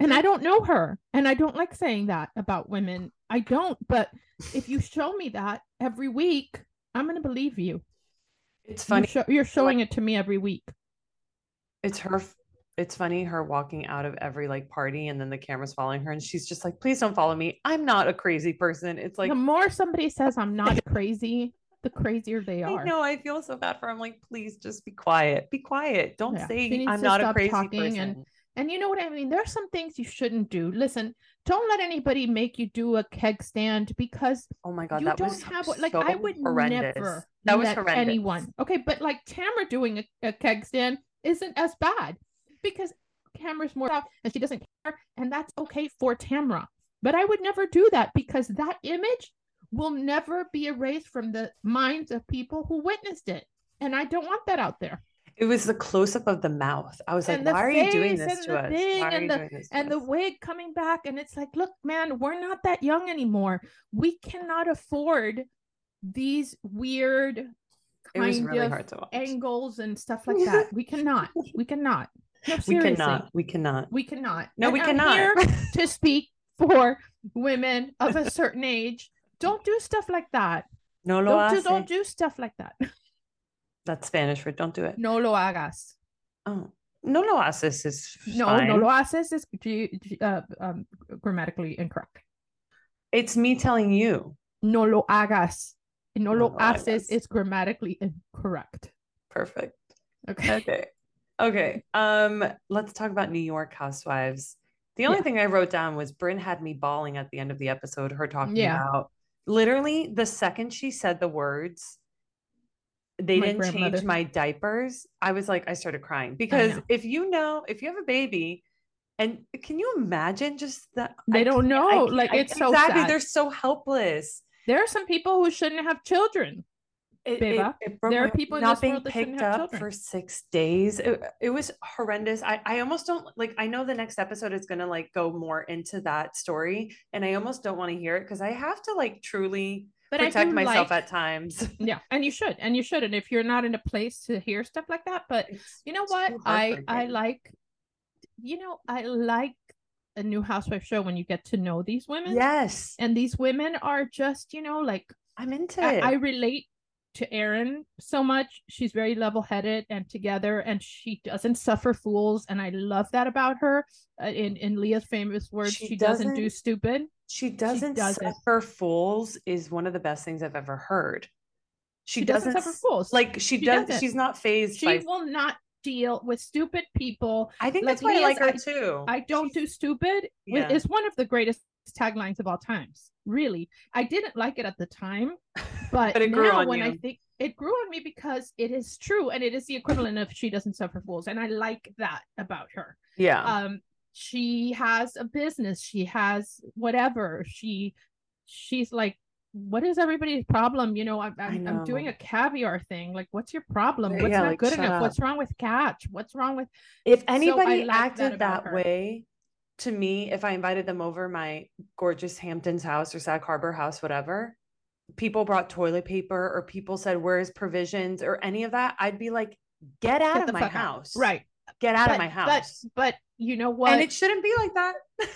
And I don't know her. And I don't like saying that about women. I don't. But if you show me that every week, I'm going to believe you. It's funny. you're showing it to me every week. It's her. It's funny her walking out of every like party and then the camera's following her and she's just like, please don't follow me. I'm not a crazy person. It's like the more somebody says I'm not crazy, the crazier they are. No, I feel so bad for her. I'm like, please just be quiet. Be quiet. Don't Yeah, say I'm not a crazy person. and- And you know what I mean? There's some things you shouldn't do. Listen, don't let anybody make you do a keg stand because oh my god, you that don't was have what like I would horrendous. never That was horrendous. anyone. Okay, but like Tamara doing a, a keg stand isn't as bad because Tamara's more out and she doesn't care, and that's okay for Tamara. But I would never do that because that image will never be erased from the minds of people who witnessed it. And I don't want that out there. It was the close up of the mouth. I was like, And the why are you doing this to us? thing and the- doing this to and the wig coming back and it's like look man we're not that young anymore we cannot afford these weird kind really of hard to watch. angles and stuff like that we cannot we cannot no, we cannot. We cannot. we cannot No, And we cannot. here to speak for women of a certain age don't do stuff like that no don't do, don't do stuff like that That's Spanish for don't do it. no lo hagas Oh, no lo haces is no fine. no lo haces is uh, um, grammatically incorrect It's me telling you. no lo hagas. No No lo haces is grammatically incorrect. Perfect. Okay. Okay. Okay. Um, let's talk about New York housewives. The only Yeah. thing I wrote down was Brynn had me bawling at the end of the episode, her talking Yeah. about literally the second she said the words, they My didn't change my diapers. I was like, I started crying because if you know, if you have a baby, and can you imagine just that They don't know, can't- like, it's so exactly sad. they're so helpless. There are some people who shouldn't have children. It, it, it there are people not being world that shouldn't picked up children. for six days. It, it was horrendous. I, I almost don't like. I know the next episode is gonna like go more into that story, and I almost don't want to hear it because I have to like truly But protect I do myself like, at times. yeah, and you should, and you should, and if you're not in a place to hear stuff like that, but It's you know what, I I like, you know, I like a new housewife show when you get to know these women, yes, and these women are just, you know, like I'm into I, it. I relate to Erin so much. She's very level headed and together, and she doesn't suffer fools. And I love that about her. Uh, in in Leah's famous words, She she, doesn't, do doesn't- stupid. She doesn't, doesn't. suffer fools is one of the best things I've ever heard. She, She, doesn't, doesn't, suffer fools. like she, She does. doesn't. She's not phased she by. will not deal with stupid people. I think like that's why I like her I- too. I don't do stupid. Yeah. Is one of the greatest taglines of all times. Really, I didn't like it at the time, but, But it grew now on when I think it grew on me because it is true and it is the equivalent of she doesn't suffer fools, and I like that about her. yeah. um she has a business she has whatever she she's like what is everybody's problem? You know i'm, I'm, I'm doing a caviar thing like what's your problem? What's Yeah, not like, good enough? up. what's wrong with catch? What's wrong with If anybody that acted about that, way to me, if I invited them over my gorgeous Hamptons house or Sag Harbor house, whatever, people brought toilet paper or people said, Where's provisions? or any of that, I'd be like, Get out get of my fuck out. house. right Get out but, of my house. but you know what and it shouldn't be like that.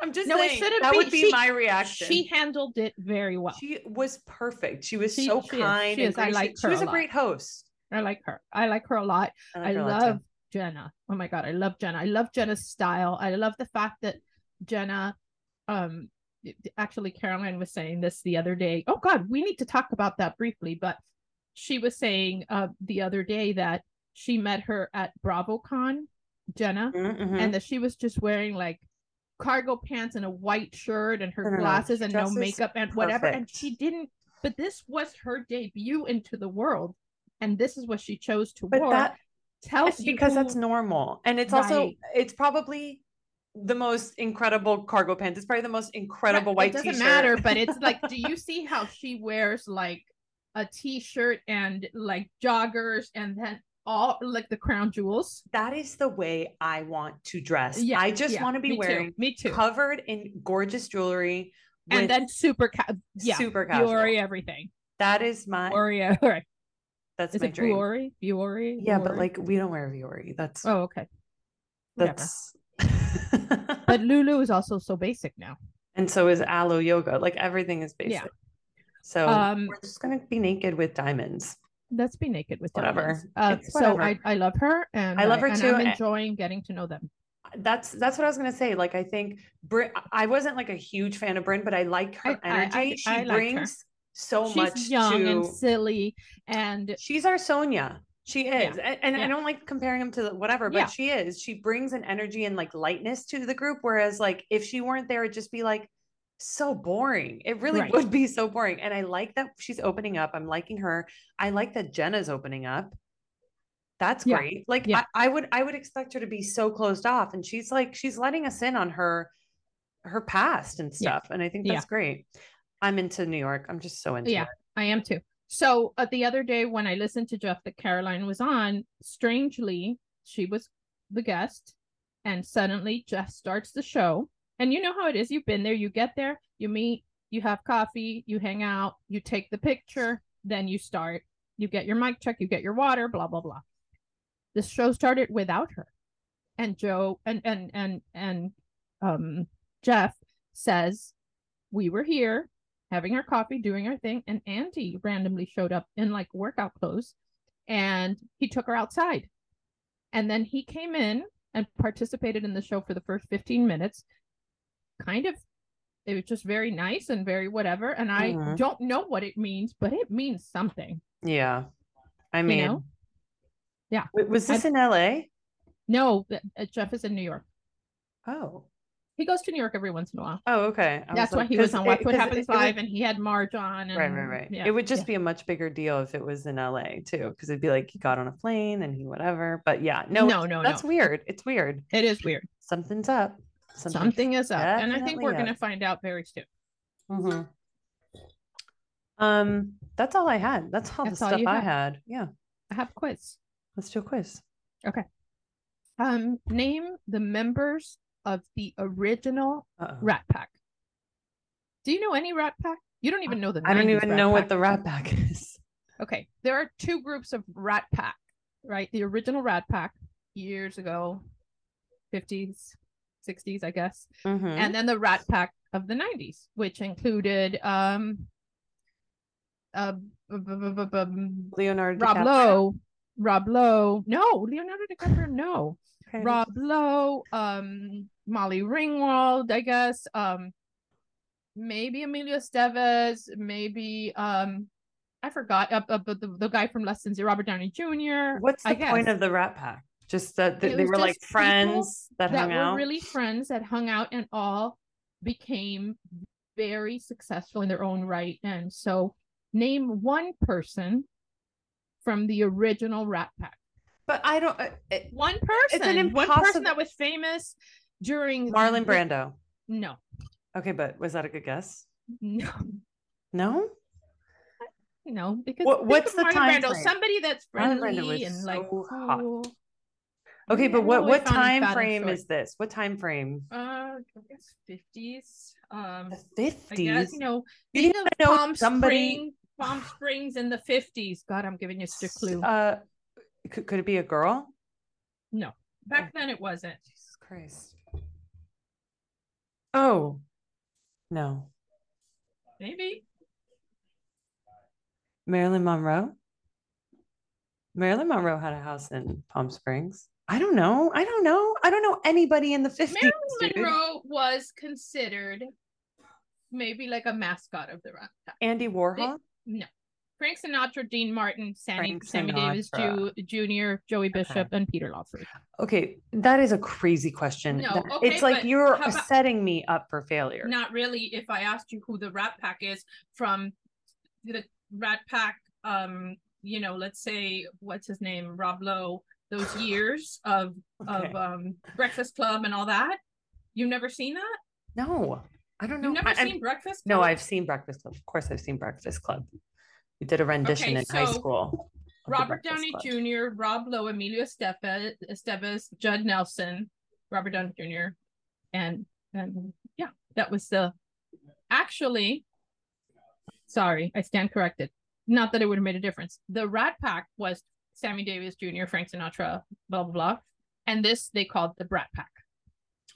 I'm just No, it shouldn't that be. would be She- my reaction. she handled it very well She was perfect. She was She- so she is. kind. She is. I gracious. like She was a a lot. great host. i like her i like her a lot I, I like her a lot, love Jenna. Oh my god, I love Jenna. I love Jenna's style. I love the fact that Jenna um actually Caroline was saying this the other day. Oh god, we need to talk about that briefly, but she was saying uh the other day that she met her at BravoCon, Jenna, Mhm. and that she was just wearing like cargo pants and a white shirt and her no. glasses and no makeup and whatever. And she didn't but this was her debut into the world and this is what she chose to but wear. that tells you because that's normal. And it's also it's probably the most incredible cargo pants. It's probably the most incredible Right, white it doesn't t-shirt. matter but it's like do you see how she wears like a t-shirt and like joggers and then all like the crown jewels. That is the way i want to dress. Yeah i just yeah, want to be me too, wearing me too. covered in gorgeous jewelry and then super ca- yeah super casual. Vuori everything. That is my Vuori right. that's is my it dream. Vuori Vuori yeah but like we don't wear Vuori. that's oh okay. That's but Lulu is also so basic now. And so is Alo yoga. Like everything is basic. Yeah. so Um, we're just gonna be naked with diamonds let's be naked with Whatever. Uh, It's so whatever. I, I love her and I love her and too, I'm enjoying getting to know them. that's that's what I was gonna say. Like I think Brit I wasn't like a huge fan of Brynn, but I like her I- I- I- energy. she I like her. brings so She's much young to and silly and she's our Sonja. She is. And, and I don't like comparing them to the- whatever, but Yeah. she is. She brings an energy and like lightness to the group. Whereas like if she weren't there, it'd just be like so boring. It really Right. would be so boring. And I like that she's opening up. I'm liking her. I like that Jenna's opening up. That's Yeah. great. Like Yeah. I, I would I would expect her to be so closed off. And she's like, she's letting us in on her her past and Yeah. stuff. And I think Yeah. that's great. I'm into New York. I'm just so into Yeah. it. I am too. So uh, the other day when I listened to Jeff that Caroline was on, strangely, she was the guest, and suddenly Jeff starts the show. And you know how it is. You've been there. You get there, you meet, you have coffee, you hang out, you take the picture, then you start. You get your mic check, you get your water, blah blah blah. The show started without her, and Joe and and and and um Jeff says we were here having our coffee, doing our thing, and Andy randomly showed up in like workout clothes and he took her outside. And then he came in and participated in the show for the first 15 minutes. Kind of, it was just very nice and very whatever. And I Mhm. don't know what it means, but it means something. Yeah. I mean, know? Yeah. w- Was this in LA? No, uh, Jeff is in New York. Oh. He goes to New York every once in a while. Oh, okay. I That's was why like- he was on it- Watch What 'cause Happens it would- Live, and he had Marge on. And, right, right, right. Yeah, it would just yeah. be a much bigger deal if it was in LA too, because it'd be like he got on a plane and he whatever. But yeah, no, No, no, that's no. weird. It's weird. It is weird. Something's up. Something is up, and I think we're going to find out very soon. Mhm. Um, that's all I had. That's all That's the all stuff I had. Yeah, I have a quiz. let's do a quiz. Okay. Um, name the members of the original Uh-oh. Rat Pack. Do you know any Rat Pack? You don't even know the. Name, I don't even know what the Rat Pack is. Okay, there are two groups of Rat Pack, right? The original Rat Pack years ago, fifties, sixties, I guess, Mhm. and then the Rat Pack of the nineties, which included um, uh, b- b- b- Leonardo Rob DiCaprio. Lowe, Rob Lowe, no, Leonardo DiCaprio, no. Okay. Rob Lowe, um, Molly Ringwald, I guess, um, maybe Emilio Estevez, maybe um, I forgot uh, uh, the, the guy from Less Than Zero, Robert Downey Jr. What's the I point guess. of the Rat Pack? Just that th- they were like friends that, that hung were out. really friends that hung out and all became very successful in their own right. And so, name one person from the original Rat Pack. But I don't. uh, it- One person, one impossible- one person that was famous during Marlon Brando. No, Okay, but was that a good guess? no, No. no. Because What- what's the Marlon time Brando, somebody that's friendly and like so hot. cool. Okay, but what what time frame is this? What time frame? Uh, I guess fifties. Um, The I guess fifties. you know, You think need of to know Palm somebody- Springs, Palm Springs in the fifties. God, I'm giving you just a clue. Uh, could, could it be a girl? no, back then it wasn't. Jesus Christ. Oh, no. Maybe Marilyn Monroe. Marilyn Monroe had a house in Palm Springs. I don't know. I don't know. I don't know anybody in the 50s. Marilyn dude. Monroe was considered maybe like a mascot of the Rat Pack. Andy Warhol. No. Frank Sinatra, Dean Martin, Sammy, Sammy Davis Ju- Jr., Joey Bishop, and Peter Lawford. Okay, that is a crazy question. No, That- okay, it's like you're about- setting me up for failure. Not really. If I asked you who the Rat Pack is from the Rat Pack, um, you know, let's say what's his name, Rob Lowe, those years of Okay. of um Breakfast Club and all that. You've never seen that? No, I don't know. You've never I- seen Breakfast No, I've seen Breakfast Club. Of course, I've seen Breakfast Club. We did a rendition Okay, in high school. Robert Downey Club. Jr., Rob Lowe, Emilio Estevez, Estevez, Judd Nelson, Robert Downey Jr., and and yeah, that was the actually. Sorry, I stand corrected. Not that it would have made a difference. The Rat Pack was Sammy Davis Jr., Frank Sinatra, blah blah blah, and this they called the Brat Pack.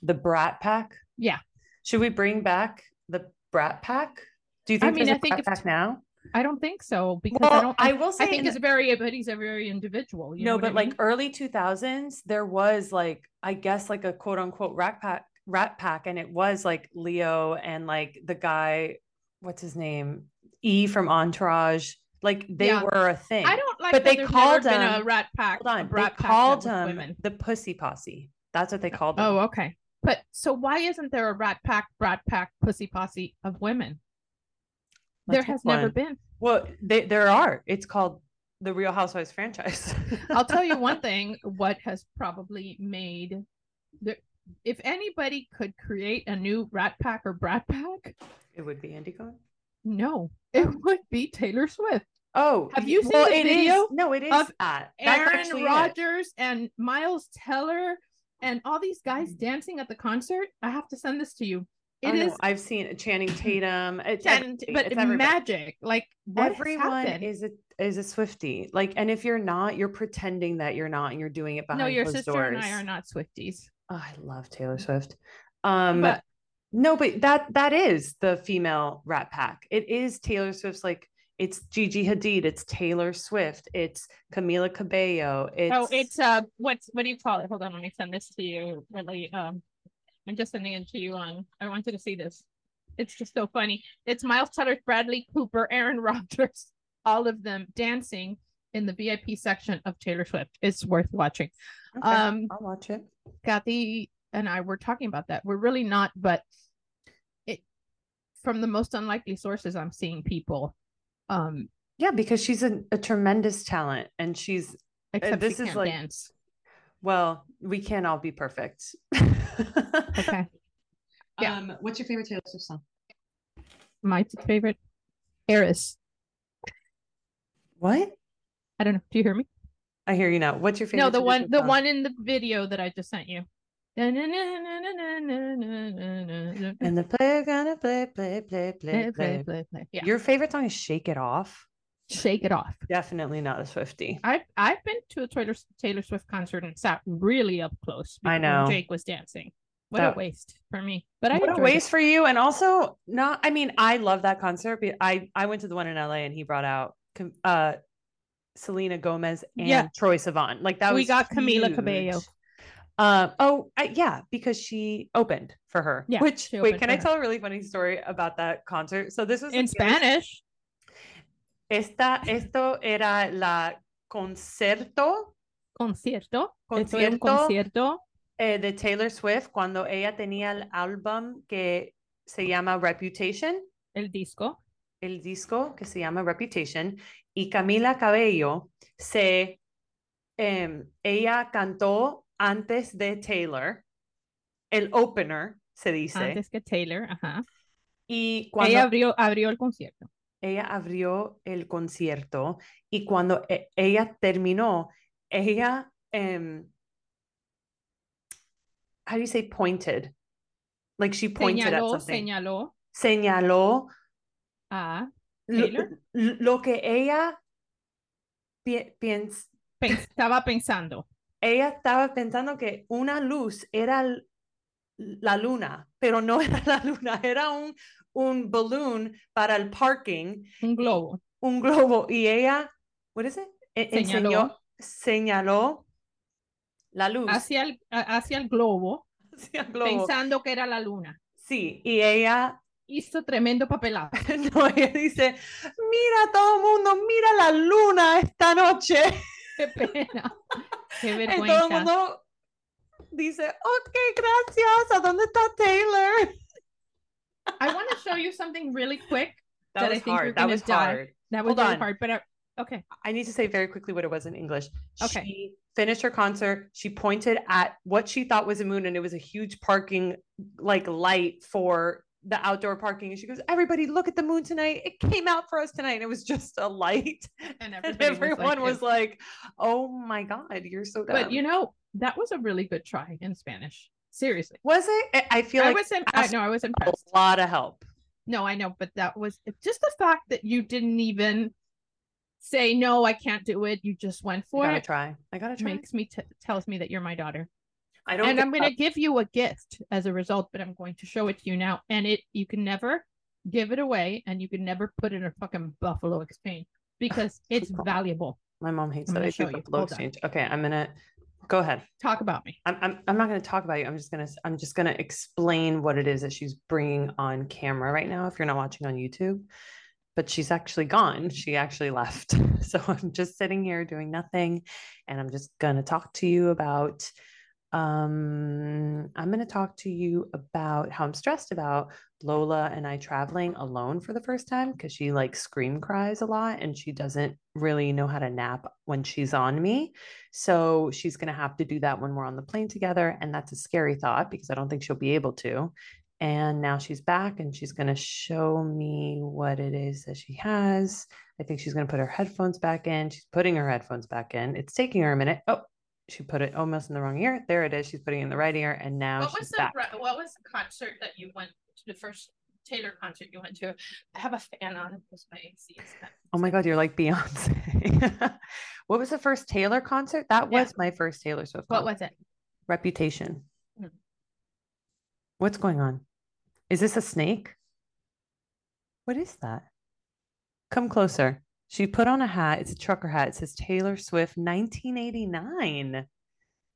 The Brat Pack. Yeah. Should we bring back the Brat Pack? Do you think I mean, I think Brat Pack now? I don't think so because Well, I don't. I I, will say I think in it's very, but he's a very individual. You no, know but I like early 2000s, there was like, I guess like a quote unquote rat pack, rat pack. And it was like Leo and like the guy, what's his name? E from Entourage. Like they Yeah. were a thing. I don't but they called been a them- Rat Pack. Hold on. They Pack that called women. the Pussy Posse. That's what they oh, called them. Oh, okay. But so why isn't there a rat pack, brat pack, pussy posse of women? there Let's has pick never been. Well, they, there are. It's called the Real Housewives franchise. I'll tell you one thing, what has probably made the if anybody could create a new rat pack or brat pack, It would be Andy Cohen. no, it would be Taylor Swift. Oh, Have you seen well, the it is- video No, it is of that. Aaron it. Rodgers and Miles Teller and all these guys dancing at the concert. I have to send this to you. Oh, It no, I've seen Channing Tatum. It's everything. but It's magic. Like everyone is a is a Swifty. Like, and if you're not, you're pretending that you're not, and you're doing it behind no, your closed sister doors. and I are not Swifties. Oh, I love Taylor Swift. Um, But no, but that that is the female Rat Pack. It is Taylor Swift's. Like, it's Gigi Hadid. It's Taylor Swift. It's Camila Cabello. It's oh, it's uh, what's what do you call it? Hold on, let me send this to you. Really, um, I'm just sending it to you on. I want you to see this. It's just so funny. It's Miles Teller, Bradley Cooper, Aaron Rodgers, all of them dancing in the VIP section of Taylor Swift. It's worth watching. Okay, um, I'll watch it. Kathy and I were talking about that. We're really not, but it from the most unlikely sources I'm seeing people. Um, Yeah, because she's a, a tremendous talent, and she's except this she is can't like- dance. well, we can't all be perfect. Okay. Yeah. Um, what's your favorite Taylor Swift song? My favorite, Eris. What? I don't know. Do you hear me? I hear you now. What's your favorite? No, the Taylor one, Swift the song? one in the video that I just sent you. And the player gonna play, play, play, play, play. play, play. Yeah, Your favorite song is "Shake It Off." shake it off. Definitely not a Swifty. I've I've been to a Taylor Taylor Swift concert and sat really up close. I know. Jake was dancing. What That- a waste for me. But I what a enjoyed it. waste for you, and also not. I mean, I love that concert. But I I went to the one in LA, and he brought out uh Selena Gomez and Yeah. Troye Sivan. Like that We got Camila huge. Cabello. Um. Oh, I, yeah, because she opened for her. Yeah, Which wait, can I her. tell a really funny story about that concert? So this was in Spanish. Esta, esto era la concierto Concierto. Concierto. concierto. eh, de Taylor Swift cuando ella tenía el álbum que se llama Reputation, El disco. el disco que se llama Reputation, y Camila Cabello se, em, ella cantó antes de Taylor el opener, se dice. Antes que Taylor, ajá. Y cuando Ella abrió, abrió el concierto. ella abrió el concierto y cuando e- ella terminó, ella, em, how do you say pointed? Like she pointed at Señaló, something. señaló Señaló a lo, Taylor. lo que ella pi- piens- Pens- estaba pensando. Ella estaba pensando que una luz era la luna, pero no era la luna, era un, un balloon para el parking, Un globo. un globo, y ella, what is it? E- enseñó, Señaló. la luz Hacia el, a- hacia el globo, hacia el globo. pensando que era la luna. Sí, y ella, Hizo tremendo papelado. no, ella dice, mira todo el mundo, mira la luna esta noche. Qué pena. Qué Y todo el mundo dice, ok, gracias, ¿a dónde está Taylor? I want to show you something really quick. That That I was think you're hard. That gonna was die. hard. That was Hold really on. hard, but I, okay. I need to say very quickly what it was in English. Okay. She finished her concert. She pointed at what she thought was a moon, and it was a huge parking like light for the outdoor parking. And she goes, "Everybody, look at the moon tonight! It came out for us tonight. And it was just a light." And And everyone was was like, "Oh my god, you're so dumb." but you know, that was a really good try in Spanish. Seriously. was it? I- feel I like was in, I know I was a lot of help. No, I know, but that was just the fact that you didn't even say no, I can't do it. You just went for it. I gotta it. try. I gotta try. Makes me t- tells me that you're my daughter, I don't. and I'm gonna give you a gift as a result. But I'm going to show it to you now, and it you can never give it away, and you can never put it in a fucking Buffalo Exchange because it's valuable. My mom hates I'm that I show do you. Buffalo Hold on. exchange. Okay, I'm gonna go ahead. Talk about me. I'm, I'm, I'm not going to talk about you. I'm just going to, I'm just going to explain what it is that she's bringing on camera right now. If you're not watching on YouTube, but she's actually gone. She actually left. So I'm just sitting here doing nothing. And I'm just going to talk to you about, um, I'm going to talk to you about how I'm stressed about Lola and I traveling alone for the first time because she like scream cries a lot and she doesn't really know how to nap when she's on me. So she's going to have to do that when we're on the plane together. And that's a scary thought because I don't think she'll be able to. And now she's back and she's going to show me what it is that she has. I think she's going to put her headphones back in. She's putting her headphones back in. It's taking her a minute. Oh, she put it almost in the wrong ear. There it is. She's putting it in the right ear. And now What was the back. what was the concert that you went to? The first Taylor concert you went to? I have a fan on because my AC is Oh my God, you're like Beyonce. what was the first Taylor concert? That Yeah. was my first Taylor Swift. What concert. was it? Reputation. Hmm. What's going on? Is this a snake? What is that? Come closer. She put on a hat. It's a trucker hat. It says Taylor Swift 1989.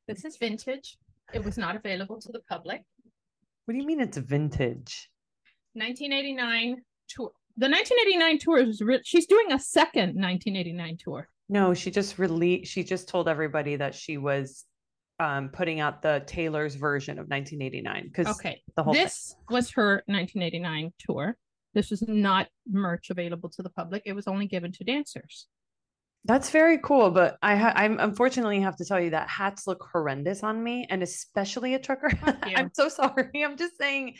This is vintage. It was not available to the public. What do you mean it's vintage? 1989 tour. The 1989 tour is re- she's doing a second 1989 tour. No, she just released, she just told everybody that she was um, putting out the Taylor's version of 1989 because Okay. the whole thing- This was her 1989 tour. This was not merch available to the public. It was only given to dancers. That's very cool, but I ha- I'm unfortunately have to tell you that hats look horrendous on me, and especially a trucker. hat. I'm so sorry. I'm just saying,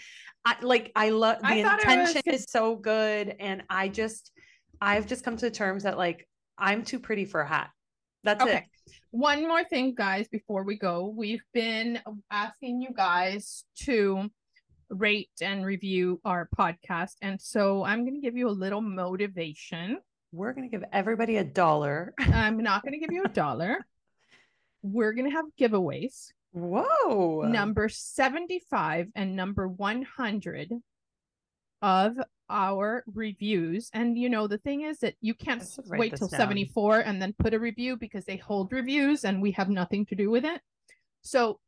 I like I love the I thought was intention is so good, and I just I've just come to terms that like I'm too pretty for a hat. That's it. Okay. One more thing, guys, before we go. We've been asking you guys to rate and review our podcast. And so I'm going to give you a little motivation. We're gonna give everybody a dollar. I'm not going to give you a dollar. We're going to have giveaways. Whoa! Number 75 and number 100 of our reviews. And you know, the thing is that you can't I should write wait till down. 74 and then put a review because they hold reviews and we have nothing to do with it. So,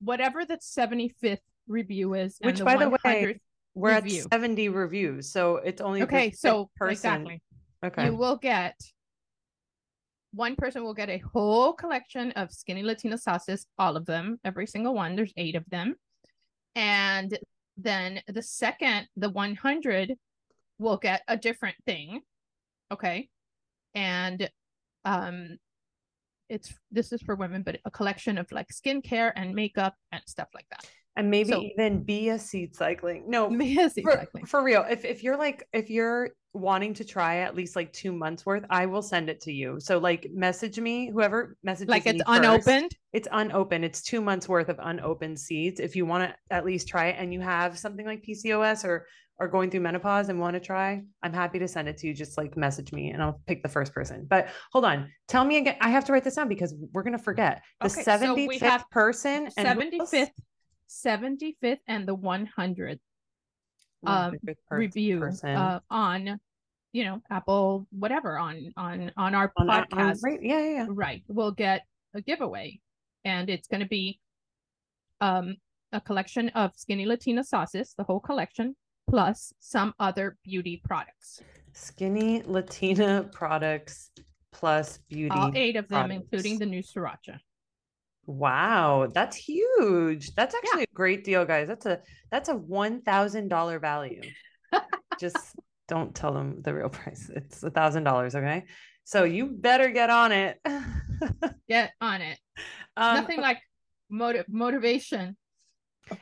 whatever that 75th review is, Which, by the way, We're review. at 70 reviews, so it's only okay, so person. exactly, Okay. you will get one person will get a whole collection of skinny Latina sauces, all of them, every single one. There's eight of them. And then the second, the 100, will get a different thing. Okay. And um, it's this is for women, but a collection of like skincare and makeup and stuff like that. And maybe So- even be a seed cycling. No, Yes, for, exactly. for real. If if you're like if you're wanting to try at least like two months worth, I will send it to you. So like message me, whoever messages Like it's me first. unopened. It's unopened. It's two months worth of unopened seeds. If you want to at least try it and you have something like PCOS or or going through menopause and want to try, I'm happy to send it to you. Just like message me and I'll pick the first person. But hold on. Tell me again. I have to write this down because we're gonna forget. The Okay, so we 75th have person and 75th, 75th, and the 100th um, 100th per- review uh, on, you know, Apple, whatever on on on our on, our- podcast. on, right. Yeah, yeah, yeah. right will get a giveaway and it's going to be um a collection of skinny latina sauces the whole collection plus some other beauty products Skinny Latina products plus beauty. all eight of them including the new sriracha Wow, that's huge. That's actually a great deal, guys. That's a that's a one thousand dollar value. Just don't tell them the real price. It's a thousand dollars, okay? So you better get on it. get on it um, nothing like motive motivation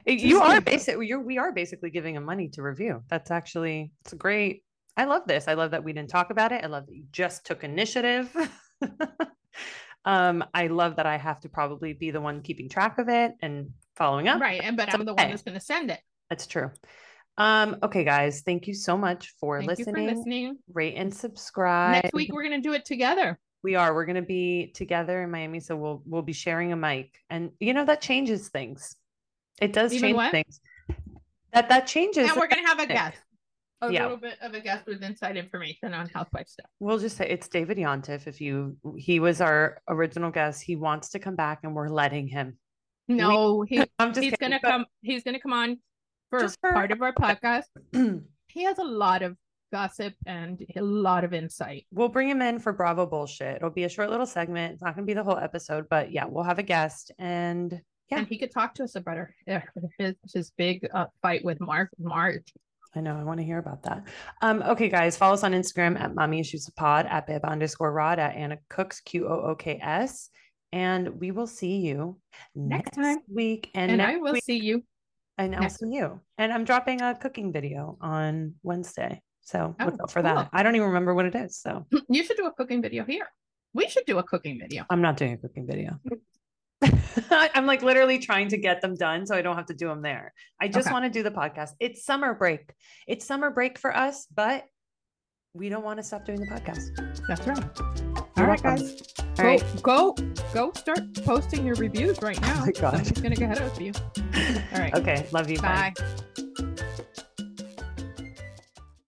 you are basically you're we are basically giving them money to review. That's actually it's a great. I love this. I love that we didn't talk about it. I love that you just took initiative. um, I love that I have to probably be the one keeping track of it and following up. right and but i'm the one that's going to send it That's true. Um, okay, guys, thank you so much for thank listening. you for listening Rate and subscribe. next week we're going to do it together we are. We're gonna be together in Miami, so we'll we'll be sharing a mic, and you know that changes things. It does Even change what? things. That that changes. and we're going to have a guest a Yeah. little bit of a guest with inside information on housewife stuff We'll just say it's David Yontef. If you, he was our original guest. He wants to come back, and we're letting him. no he I'm just he's kidding, gonna come he's gonna come on for for- part of our podcast he has a lot of gossip and a lot of insight we'll bring him in for Bravo bullshit. It'll be a short little segment. It's not going to be the whole episode, but yeah, we'll have a guest, and Yeah. and he could talk to us about her, his, his big uh, fight with mark marge I know. I want to hear about that. Um, okay, guys, follow us on Instagram at Mami Issues pod at Beba underscore rod at Ana Qooks Q O O K S. And we will see you Next next, time. week. And, and i will week, see you and I'll see you. And I'm dropping a cooking video on Wednesday. So look Oh, out for cool. that. I don't even remember what it is. So you should do a cooking video here we should do a cooking video I'm not doing a cooking video. I'm like literally trying to get them done so I don't have to do them there. I just Okay. want to do the podcast. It's summer break. It's summer break for us, but we don't want to stop doing the podcast. that's right all right guys All go, right. go go start posting your reviews right oh now my God. i'm just gonna go ahead of you all right Okay. Love you. Bye. bye.